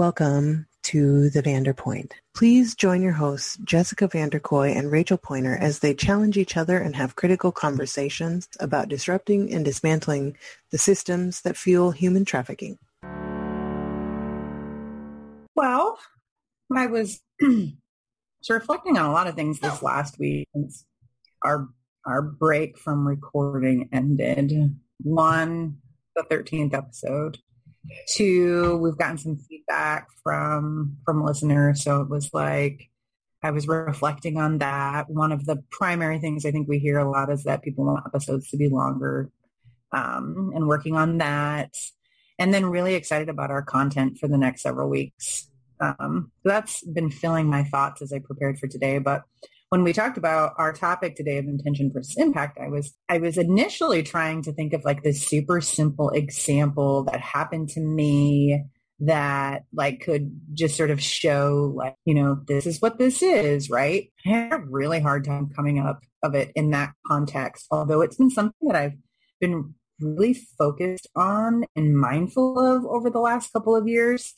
Welcome to the VanderPointe. Please join your hosts, Jessyca Vandercoy and Rachel Pointer, as they challenge each other and have critical conversations about disrupting and dismantling the systems that fuel human trafficking. Well, I was reflecting on a lot of things this last week since our our break from recording ended. One, the 13th episode Two, we've gotten some feedback from from listeners. So it was like I was reflecting on that. One of the primary things I think we hear a lot is that people want episodes to be longer, um, and working on that. And then really excited about our content for the next several weeks. Um, that's been filling my thoughts as I prepared for today. But when we talked about our topic today of intention versus impact, I was I was initially trying to think of like this super simple example that happened to me that like could just sort of show like, you know, this is what this is, right? I had a really hard time coming up of it in that context, although it's been something that I've been really focused on and mindful of over the last couple of years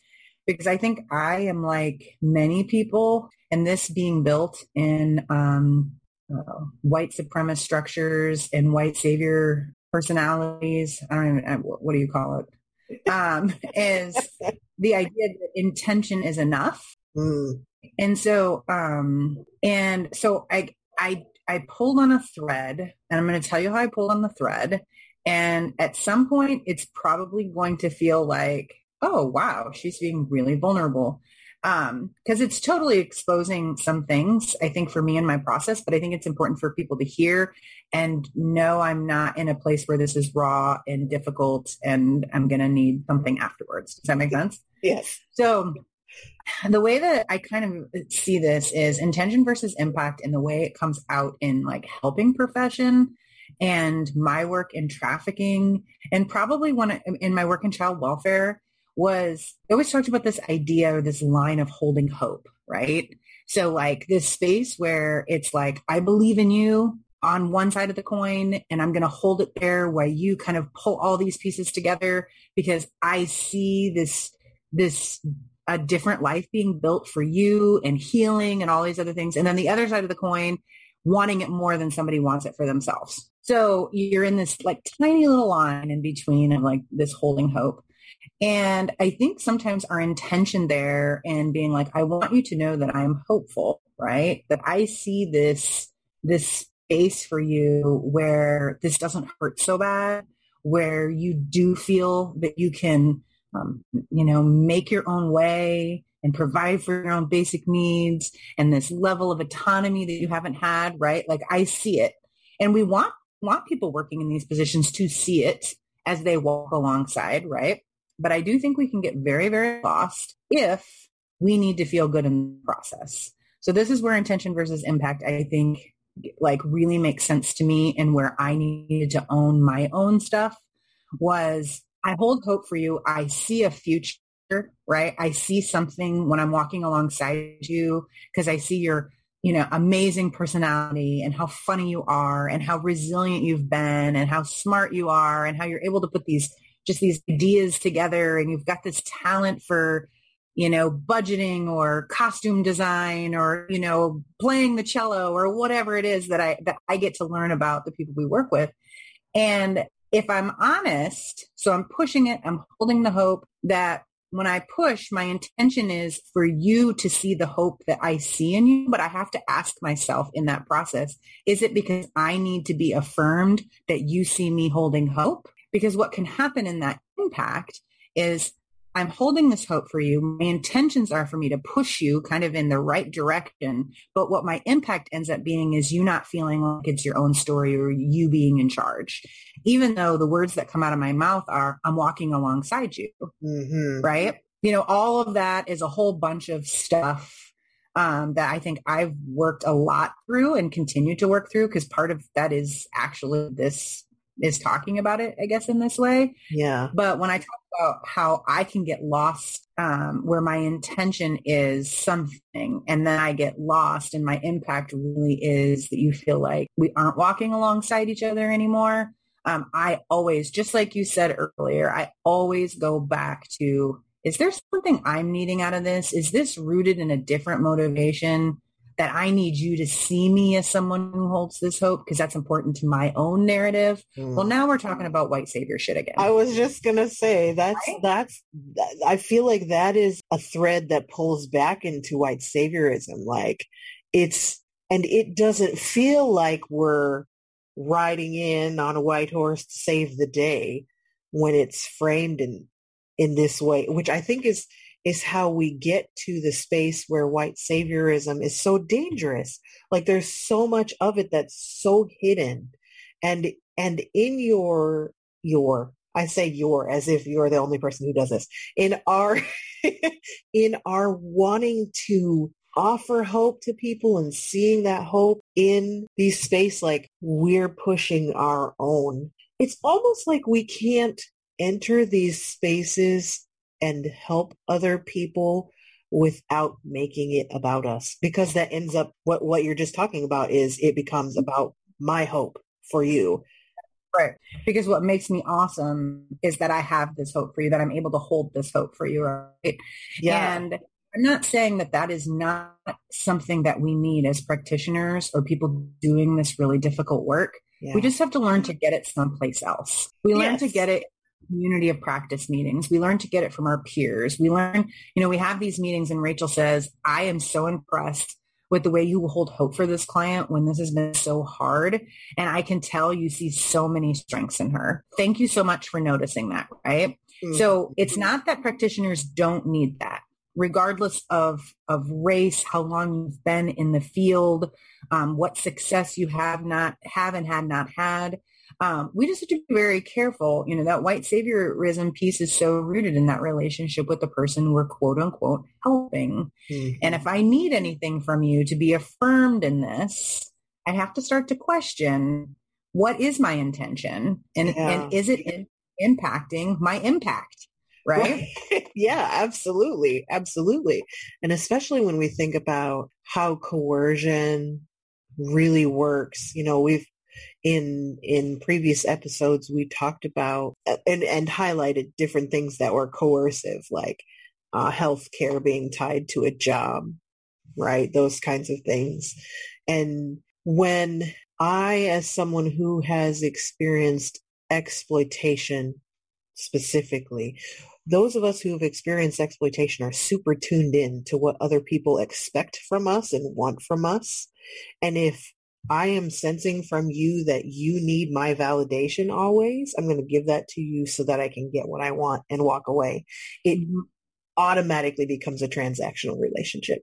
because I think I am like many people and this being built in um, uh, white supremacist structures and white savior personalities. I don't even, what do you call it? Um, is the idea that intention is enough. Mm. And so, um, and so I, I, I pulled on a thread and I'm going to tell you how I pulled on the thread. And at some point, it's probably going to feel like, oh, wow, she's being really vulnerable because um, it's totally exposing some things, I think, for me in my process, but I think it's important for people to hear and know I'm not in a place where this is raw and difficult and I'm going to need something afterwards. Does that make sense? Yes. So the way that I kind of see this is intention versus impact and the way it comes out in like helping profession and my work in trafficking and probably one in my work in child welfare was I always talked about this idea or this line of holding hope, right? So like this space where it's like, I believe in you on one side of the coin and I'm going to hold it there while you kind of pull all these pieces together because I see this, this, a different life being built for you and healing and all these other things. And then the other side of the coin, wanting it more than somebody wants it for themselves. So you're in this like tiny little line in between of like this holding hope. And I think sometimes our intention there and being like, I want you to know that I'm hopeful, right? That I see this, this space for you where this doesn't hurt so bad, where you do feel that you can, um, you know, make your own way and provide for your own basic needs and this level of autonomy that you haven't had, right? Like I see it. And we want, want people working in these positions to see it as they walk alongside, right? But I do think we can get very, very lost if we need to feel good in the process. So this is where intention versus impact, I think, like really makes sense to me and where I needed to own my own stuff was I hold hope for you. I see a future, right? I see something when I'm walking alongside you because I see your, you know, amazing personality and how funny you are and how resilient you've been and how smart you are and how you're able to put these just these ideas together and you've got this talent for you know budgeting or costume design or you know playing the cello or whatever it is that i that i get to learn about the people we work with and if i'm honest so i'm pushing it i'm holding the hope that when I push, my intention is for you to see the hope that I see in you, but I have to ask myself in that process, is it because I need to be affirmed that you see me holding hope? Because what can happen in that impact is I'm holding this hope for you. My intentions are for me to push you kind of in the right direction. But what my impact ends up being is you not feeling like it's your own story or you being in charge. Even though the words that come out of my mouth are, I'm walking alongside you. Mm-hmm. Right. You know, all of that is a whole bunch of stuff um, that I think I've worked a lot through and continue to work through because part of that is actually this is talking about it, I guess, in this way. Yeah. But when I talk about how I can get lost um, where my intention is something and then I get lost and my impact really is that you feel like we aren't walking alongside each other anymore. Um, I always, just like you said earlier, I always go back to is there something I'm needing out of this? Is this rooted in a different motivation that I need you to see me as someone who holds this hope because that's important to my own narrative. Mm. Well, now we're talking about white savior shit again. I was just going to say that's, right? that's, I feel like that is a thread that pulls back into white saviorism. Like it's, and it doesn't feel like we're riding in on a white horse to save the day when it's framed in, in this way, which I think is, is how we get to the space where white saviorism is so dangerous. Like there's so much of it that's so hidden. And and in your your I say your as if you're the only person who does this. In our in our wanting to offer hope to people and seeing that hope in these space like we're pushing our own. It's almost like we can't enter these spaces and help other people without making it about us because that ends up what what you're just talking about is it becomes about my hope for you. Right. Because what makes me awesome is that i have this hope for you that i'm able to hold this hope for you right? Yeah. And i'm not saying that that is not something that we need as practitioners or people doing this really difficult work. Yeah. we just have to learn to get it someplace else. We learn yes. to get it community of practice meetings. We learn to get it from our peers. We learn, you know, we have these meetings and Rachel says, I am so impressed with the way you hold hope for this client when this has been so hard. And I can tell you see so many strengths in her. Thank you so much for noticing that. Right. Mm-hmm. So it's not that practitioners don't need that regardless of of race, how long you've been in the field, um, what success you have not have and had not had. Um, we just have to be very careful. You know, that white saviorism piece is so rooted in that relationship with the person we're quote unquote helping. Mm-hmm. And if I need anything from you to be affirmed in this, I have to start to question what is my intention and, yeah. and is it in, impacting my impact? Right? right? yeah, absolutely. Absolutely. And especially when we think about how coercion really works. You know, we've in in previous episodes we talked about uh, and and highlighted different things that were coercive like uh, health care being tied to a job right? Those kinds of things. And when i as someone who has experienced exploitation specifically those of us who have experienced exploitation are super tuned in to what other people expect from us and want from us. And if I am sensing from you that you need my validation always. I'm going to give that to you so that I can get what I want and walk away. It automatically becomes a transactional relationship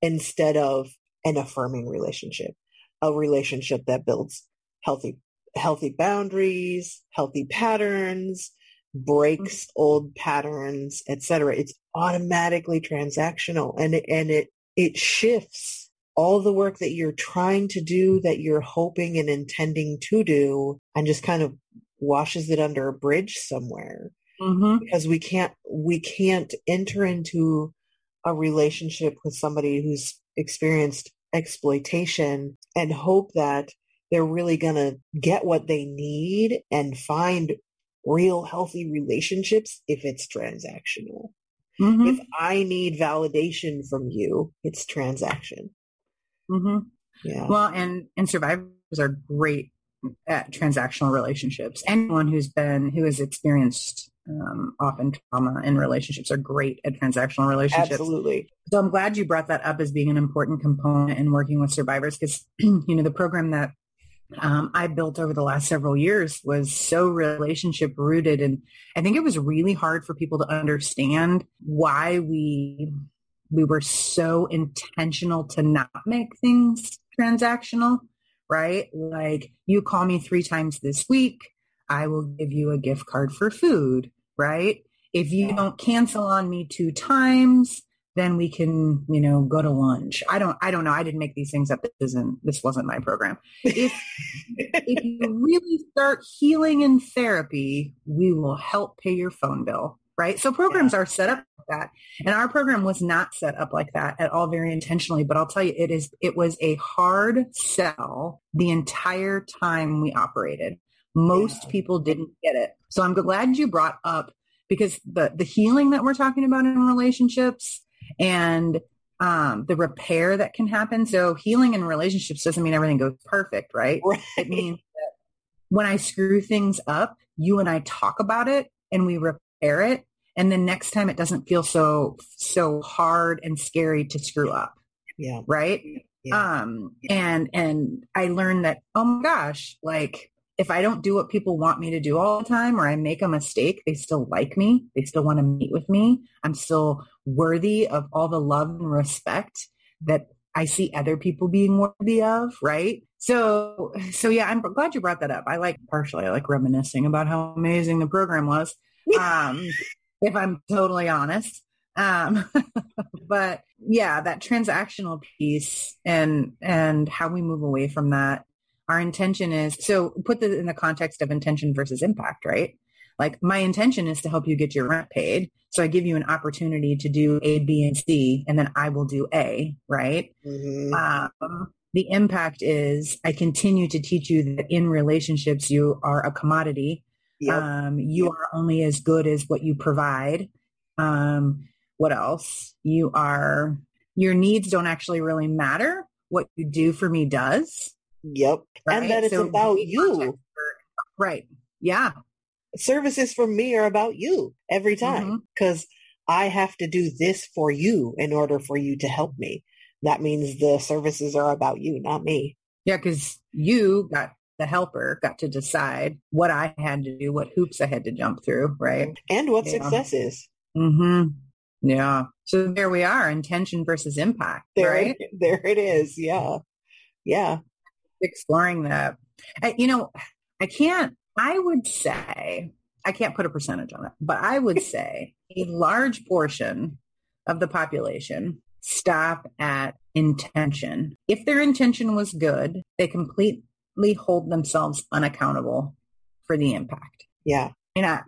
instead of an affirming relationship, a relationship that builds healthy, healthy boundaries, healthy patterns, breaks mm-hmm. old patterns, etc. It's automatically transactional and it, and it, it shifts all the work that you're trying to do, that you're hoping and intending to do, and just kind of washes it under a bridge somewhere. Mm-hmm. Because we can't, we can't enter into a relationship with somebody who's experienced exploitation and hope that they're really going to get what they need and find real healthy relationships if it's transactional. Mm-hmm. If I need validation from you, it's transaction. Mm-hmm. Yeah. Well, and and survivors are great at transactional relationships. Anyone who's been who has experienced um, often trauma in relationships are great at transactional relationships. Absolutely. So I'm glad you brought that up as being an important component in working with survivors because you know the program that um, I built over the last several years was so relationship rooted, and I think it was really hard for people to understand why we we were so intentional to not make things transactional, right? Like you call me three times this week, I will give you a gift card for food, right? If you don't cancel on me two times, then we can, you know, go to lunch. I don't, I don't know. I didn't make these things up. This isn't, this wasn't my program. If, if you really start healing in therapy, we will help pay your phone bill right? So programs yeah. are set up like that. And our program was not set up like that at all very intentionally, but I'll tell you, it is, it was a hard sell the entire time we operated. Most yeah. people didn't get it. So I'm glad you brought up because the, the healing that we're talking about in relationships and um, the repair that can happen. So healing in relationships doesn't mean everything goes perfect, right? Right. It means that when I screw things up, you and I talk about it and we repair it. And then next time it doesn't feel so, so hard and scary to screw up. Yeah. Right. Yeah. Um, and, and I learned that, oh my gosh, like if I don't do what people want me to do all the time or I make a mistake, they still like me. They still want to meet with me. I'm still worthy of all the love and respect that I see other people being worthy of, right? So, so yeah, I'm glad you brought that up. I like partially, I like reminiscing about how amazing the program was. Um, if I'm totally honest. Um, but yeah, that transactional piece and, and how we move away from that. Our intention is, so put this in the context of intention versus impact, right? Like my intention is to help you get your rent paid. So I give you an opportunity to do A, B, and C, and then I will do A, right? Mhm. Um, the impact is I continue to teach you that in relationships, you are a commodity. Yep. Um, you are only as good as what you provide. Um, what else? You are, your needs don't actually really matter. What you do for me does. yep. Right? And that it's So about you. for- Right. Yeah. Services for me are about you every time because I have to do this for you in order for you to help me. That means the services are about you, not me. Yeah. Cause you got the helper got to decide what I had to do, what hoops I had to jump through. Right. And what Yeah. success is. hmm Yeah. So there we are, intention versus impact, There, right? there it is. Yeah. Yeah. Exploring that. I, you know, I can't, I would say, I can't put a percentage on it, but I would say a large portion of the population stop at intention. If their intention was good, they completely hold themselves unaccountable for the impact. Yeah. And I,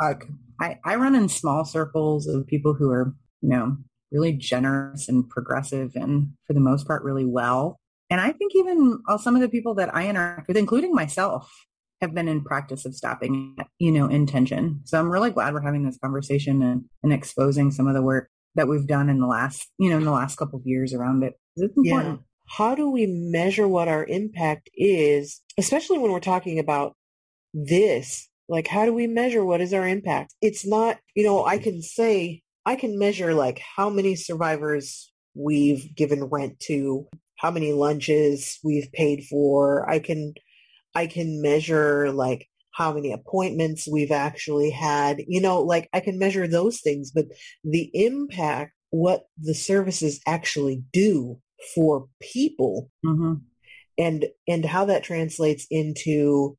like, I, I run in small circles of people who are, you know, really generous and progressive and for the most part really well. And I think even all some of the people that I interact with, including myself, have been in practice of stopping at, you know, intention. So I'm really glad we're having this conversation and, and exposing some of the work that we've done in the last, you know, in the last couple of years around it. It's important. How do we measure what our impact is, especially when we're talking about this? Like, how do we measure what is our impact? It's not, you know, I can say, I can measure like how many survivors we've given rent to, how many lunches we've paid for. I can, I can measure like how many appointments we've actually had, you know, like I can measure those things, but the impact, what the services actually do for people hmm and and how that translates into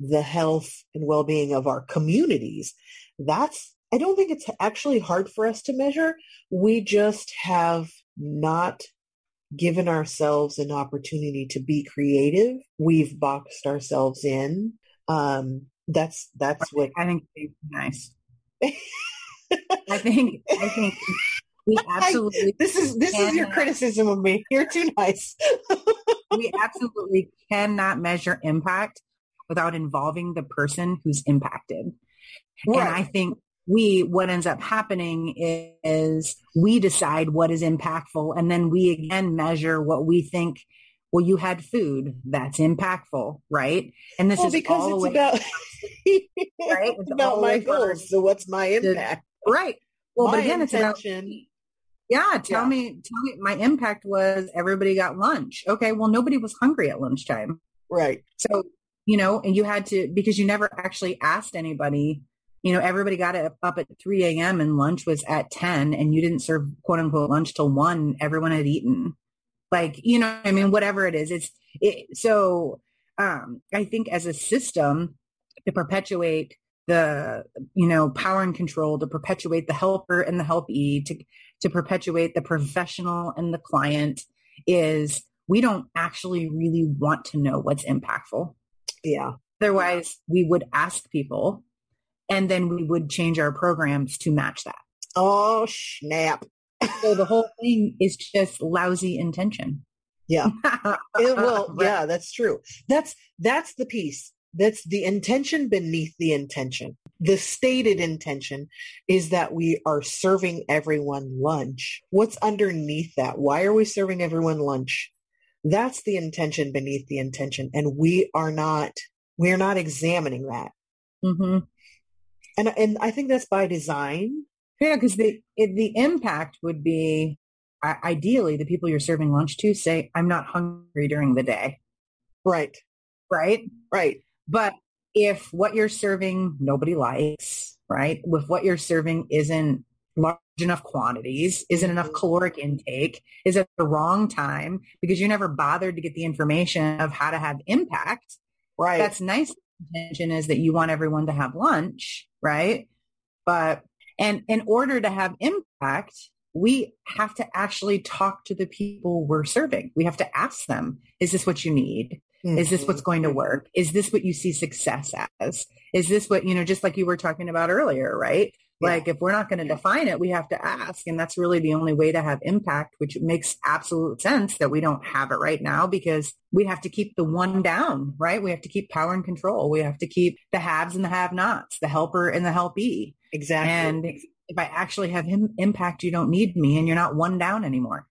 the health and well-being of our communities. That's i don't think it's actually hard for us to measure. We just have not given ourselves an opportunity to be creative. We've boxed ourselves in. Um that's that's what I think nice. I think, I think we absolutely this is this is your criticism of me you're too nice we absolutely cannot measure impact without involving the person who's impacted. And I think we, what ends up happening is we decide what is impactful and then we again measure what we think, well, you had food. That's impactful, right? And this well, is because it's about right? it's about my goals. So what's my impact? right. Well, my but again, it's about intention. Yeah, tell Yeah. me, tell me, my impact was everybody got lunch. Okay, well, nobody was hungry at lunchtime. right. So, you know, and you had to, because you never actually asked anybody, you know, everybody got it up at 3 a.m. and lunch was at 10 and you didn't serve quote unquote lunch till one, everyone had eaten. Like, you know, I mean, whatever it is, it's, it, so, um, I think as a system to perpetuate the, you know, power and control, to perpetuate the helper and the helpee, to, to perpetuate the professional and the client is we don't actually really want to know what's impactful. Yeah. Otherwise, we would ask people and then we would change our programs to match that. Oh, snap. So the whole thing is just lousy intention. Yeah. It- Right. yeah, that's true. That's, that's the piece. That's the intention beneath the intention. The stated intention is that we are serving everyone lunch. What's underneath that? Why are we serving everyone lunch? That's the intention beneath the intention. And we are not, we are not examining that. Mm-hmm. And, and I think that's by design. Yeah, because the, the impact would be ideally the people you're serving lunch to say, I'm not hungry during the day. Right. Right. Right. But if what you're serving nobody likes, right? With what you're serving isn't large enough quantities, isn't enough mm-hmm. caloric intake, is at the wrong time because you never bothered to get the information of how to have impact. Right. That's nice intention is that you want everyone to have lunch, right? But and in order to have impact, we have to actually talk to the people we're serving. We have to ask them, is this what you need? Mm-hmm. Is this what's going to work? Is this what you see success as? Is this what, you know, just like you were talking about earlier, right? Yeah. Like if we're not going to define it, we have to ask. And that's really the only way to have impact, which makes absolute sense that we don't have it right now because we have to keep the one down, right? We have to keep power and control. We have to keep the haves and the have nots, the helper and the helpee. Exactly. And if I actually have him impact, you don't need me and you're not one down anymore.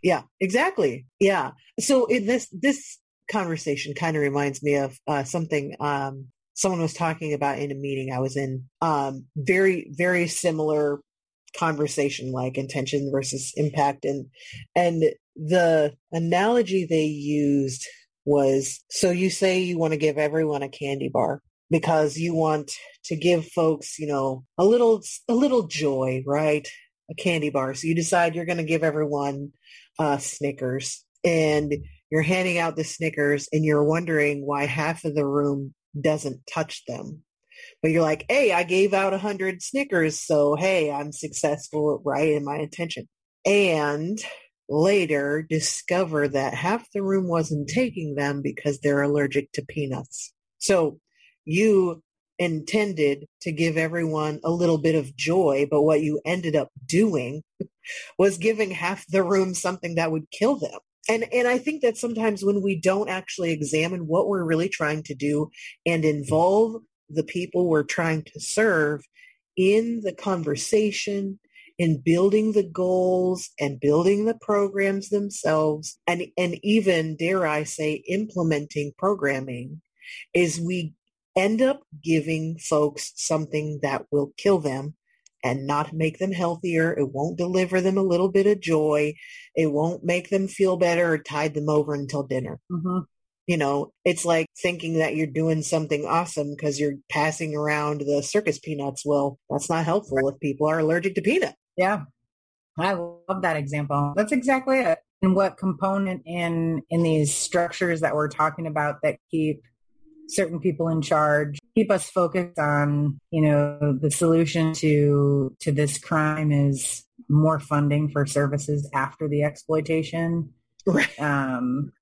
Yeah, exactly. Yeah. So this, this conversation kind of reminds me of uh, something um, someone was talking about in a meeting I was in. Um, very, very similar conversation, like intention versus impact, and and the analogy they used was so you say you want to give everyone a candy bar because you want to give folks, you know, a little a little joy, right? A candy bar. So you decide you're going to give everyone uh, Snickers, and you're handing out the Snickers and you're wondering why half of the room doesn't touch them. But you're like, hey, I gave out a hundred Snickers, so hey, I'm successful, right, in my intention. And later discover that half the room wasn't taking them because they're allergic to peanuts. So you intended to give everyone a little bit of joy, but what you ended up doing was giving half the room something that would kill them and and I think that sometimes when we don't actually examine what we're really trying to do and involve the people we're trying to serve in the conversation in building the goals and building the programs themselves and and even dare I say implementing programming is we end up giving folks something that will kill them and not make them healthier. It won't deliver them a little bit of joy. It won't make them feel better or tide them over until dinner. Mm-hmm. You know, it's like thinking that you're doing something awesome because you're passing around the circus peanuts. Well, that's not helpful if people are allergic to peanut. Yeah. I love that example. That's exactly it. And what component in in these structures that we're talking about that keep certain people in charge keep us focused on you know the solution to to this crime is more funding for services after the exploitation. Right. Um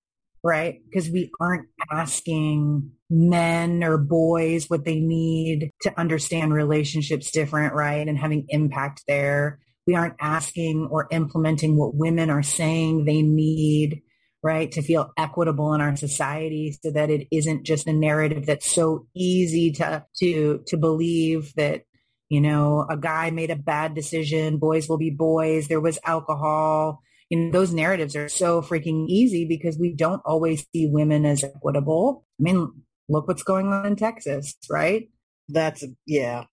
right? Because we aren't asking men or boys what they need to understand relationships different right and having impact there. We aren't asking or implementing what women are saying they need right? To feel equitable in our society so that it isn't just a narrative that's so easy to, to, to believe that, you know, a guy made a bad decision, boys will be boys, there was alcohol. You know, those narratives are so freaking easy because we don't always see women as equitable. I mean, look what's going on in Texas, right? That's, yeah,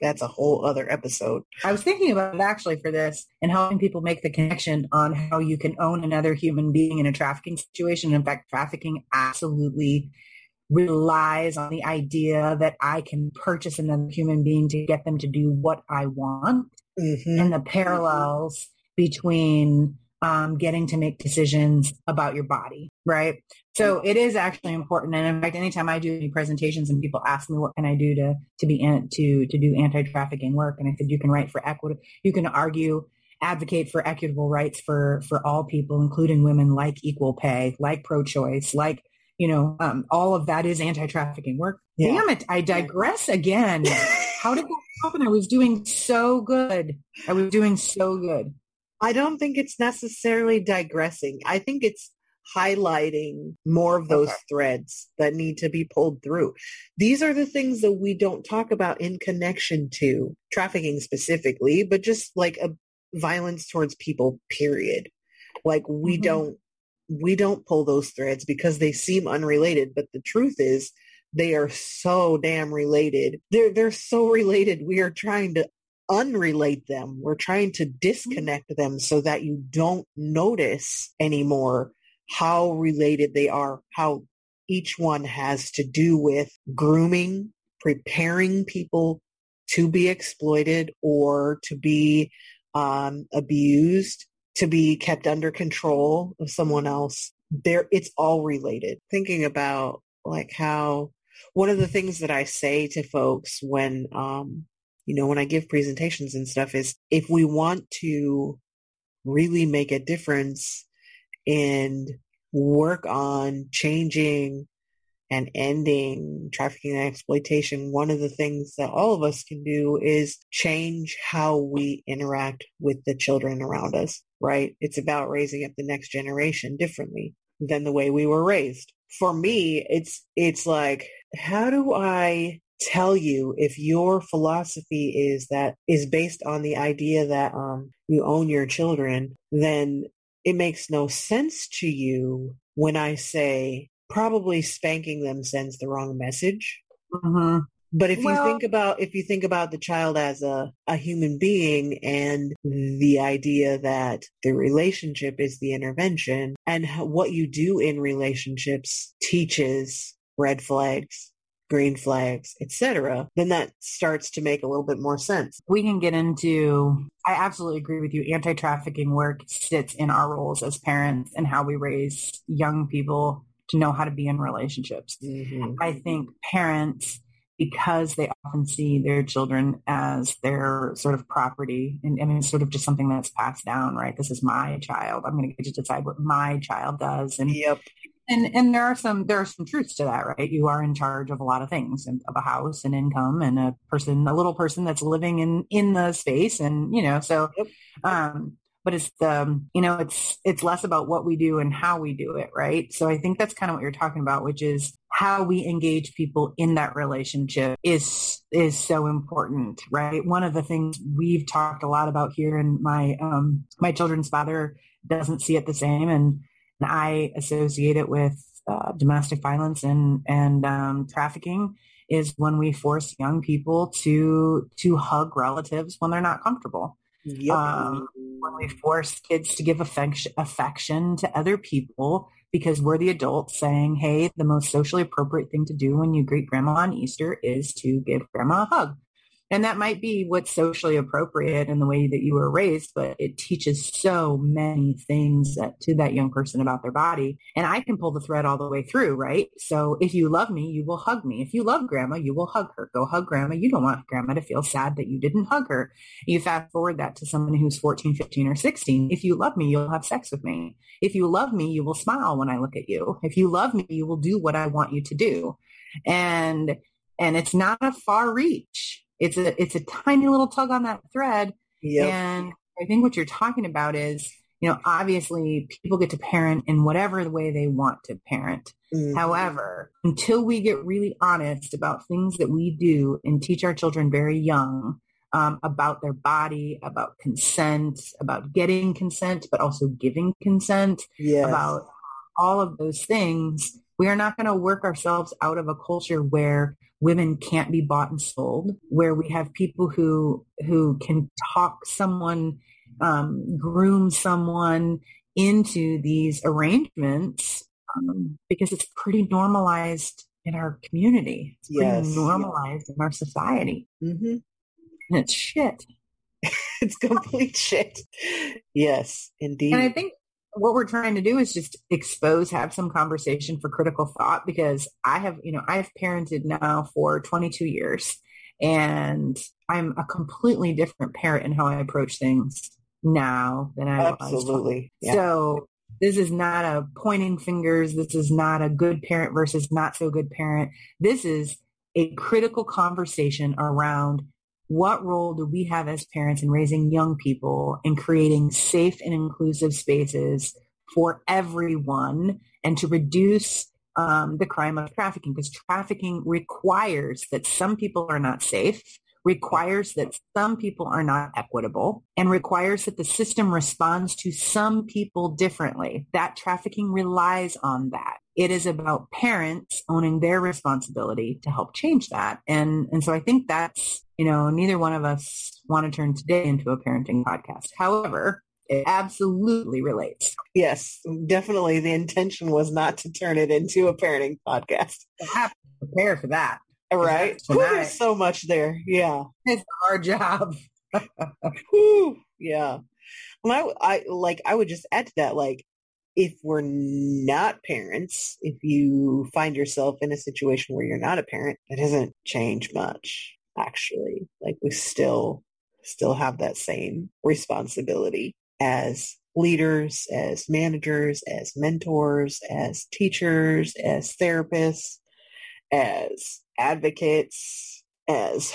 that's a whole other episode. I was thinking about it actually for this and helping people make the connection on how you can own another human being in a trafficking situation. In fact, trafficking absolutely relies on the idea that I can purchase another human being to get them to do what I want mm-hmm. and the parallels between um, getting to make decisions about your body, right? So it is actually important. And in fact, anytime I do any presentations and people ask me what can I do to to be an, to to do anti trafficking work, and I said you can write for equity, you can argue, advocate for equitable rights for for all people, including women, like equal pay, like pro choice, like you know, um, all of that is anti trafficking work. Yeah. Damn it, I digress again. How did that happen? I was doing so good. I was doing so good. I don't think it's necessarily digressing. I think it's highlighting more of those okay. threads that need to be pulled through. These are the things that we don't talk about in connection to trafficking specifically, but just like a violence towards people, period. Like we mm-hmm. don't, we don't pull those threads because they seem unrelated, but the truth is they are so damn related. They're, they're so related. We are trying to unrelate them. We're trying to mm-hmm. disconnect them so that you don't notice anymore how related they are, how each one has to do with grooming, preparing people to be exploited or to be um, abused, to be kept under control of someone else. There, it's all related. Thinking about like how one of the things that I say to folks when, um, you know, when I give presentations and stuff is if we want to really make a difference and work on changing and ending trafficking and exploitation, one of the things that all of us can do is change how we interact with the children around us, right? It's about raising up the next generation differently than the way we were raised. For me, it's, it's like, how do I tell you if your philosophy is that is based on the idea that um, you own your children, then it makes no sense to you when I say probably spanking them sends the wrong message. Mm-hmm. But if well, you think about if you think about the child as a, a human being and the idea that the relationship is the intervention and what you do in relationships teaches red flags green flags, etc., then that starts to make a little bit more sense. We can get into, I absolutely agree with you. Anti-trafficking work sits in our roles as parents and how we raise young people to know how to be in relationships. Mm-hmm. I think parents, because they often see their children as their sort of property and, and it's sort of just something that's passed down, right? This is my child. I'm going to get to decide what my child does. And yep. And and there are some there are some truths to that, right? You are in charge of a lot of things, of a house and income, and a person, a little person that's living in in the space, and you know, so. Um, but it's the you know it's it's less about what we do and how we do it right so i think that's kind of what you're talking about which is how we engage people in that relationship is is so important right one of the things we've talked a lot about here and my um my children's father doesn't see it the same and and I associate it with uh, domestic violence and and um, trafficking is when we force young people to to hug relatives when they're not comfortable. Yep. Um, when we force kids to give affection, affection to other people because we're the adults saying, "Hey, the most socially appropriate thing to do when you greet grandma on Easter is to give grandma a hug." And that might be what's socially appropriate in the way that you were raised, but it teaches so many things that, to that young person about their body. And I can pull the thread all the way through, right? So if you love me, you will hug me. If you love grandma, you will hug her. Go hug grandma. You don't want grandma to feel sad that you didn't hug her. You fast forward that to someone who's 14, 15, or 16. If you love me, you'll have sex with me. If you love me, you will smile when I look at you. If you love me, you will do what I want you to do. And and it's not a far reach it's a it's a tiny little tug on that thread. Yep. And I think what you're talking about is, you know, obviously people get to parent in whatever the way they want to parent. Mm-hmm. However, until we get really honest about things that we do and teach our children very young um, about their body, about consent, about getting consent, but also giving consent, yes. about all of those things, we are not going to work ourselves out of a culture where women can't be bought and sold, where we have people who who can talk someone, um, groom someone into these arrangements um, because it's pretty normalized in our community. It's pretty yes. normalized in our society. Mm-hmm. And it's shit. it's complete shit. Yes, indeed. And I think what we're trying to do is just expose, have some conversation for critical thought because I have, you know, I've parented now for 22 years and I'm a completely different parent in how I approach things now than I Absolutely. was. Absolutely. Yeah. So this is not a pointing fingers. This is not a good parent versus not so good parent. This is a critical conversation around what role do we have as parents in raising young people and creating safe and inclusive spaces for everyone and to reduce um, the crime of trafficking? Because trafficking requires that some people are not safe requires that some people are not equitable and requires that the system responds to some people differently. That trafficking relies on that. It is about parents owning their responsibility to help change that. And, and so I think that's, you know, neither one of us want to turn today into a parenting podcast. However, it absolutely relates. Yes, definitely. The intention was not to turn it into a parenting podcast. I have to prepare for that. Right. there's so much there. Yeah. It's our job. yeah. Well, I, I like, I would just add to that, like, if we're not parents, if you find yourself in a situation where you're not a parent, that doesn't change much, actually. Like we still, still have that same responsibility as leaders, as managers, as mentors, as teachers, as therapists, as advocates, as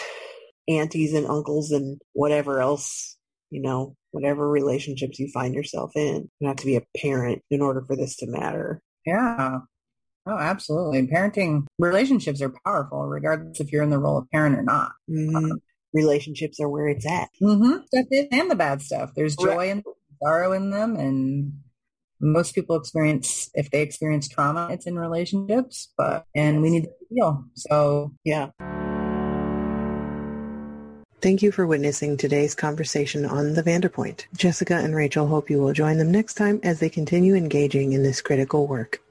aunties and uncles and whatever else, you know, whatever relationships you find yourself in. You have to be a parent in order for this to matter. Yeah. Oh, absolutely. Parenting relationships are powerful regardless if you're in the role of parent or not. Mm-hmm. relationships are where it's at. Mm-hmm. Stuff and the bad stuff. There's joy right. and sorrow in them and most people experience if they experience trauma it's in relationships but and we need to heal so yeah Thank you for witnessing today's conversation on the VanderPointe. Jessyca and Rachel hope you will join them next time as they continue engaging in this critical work.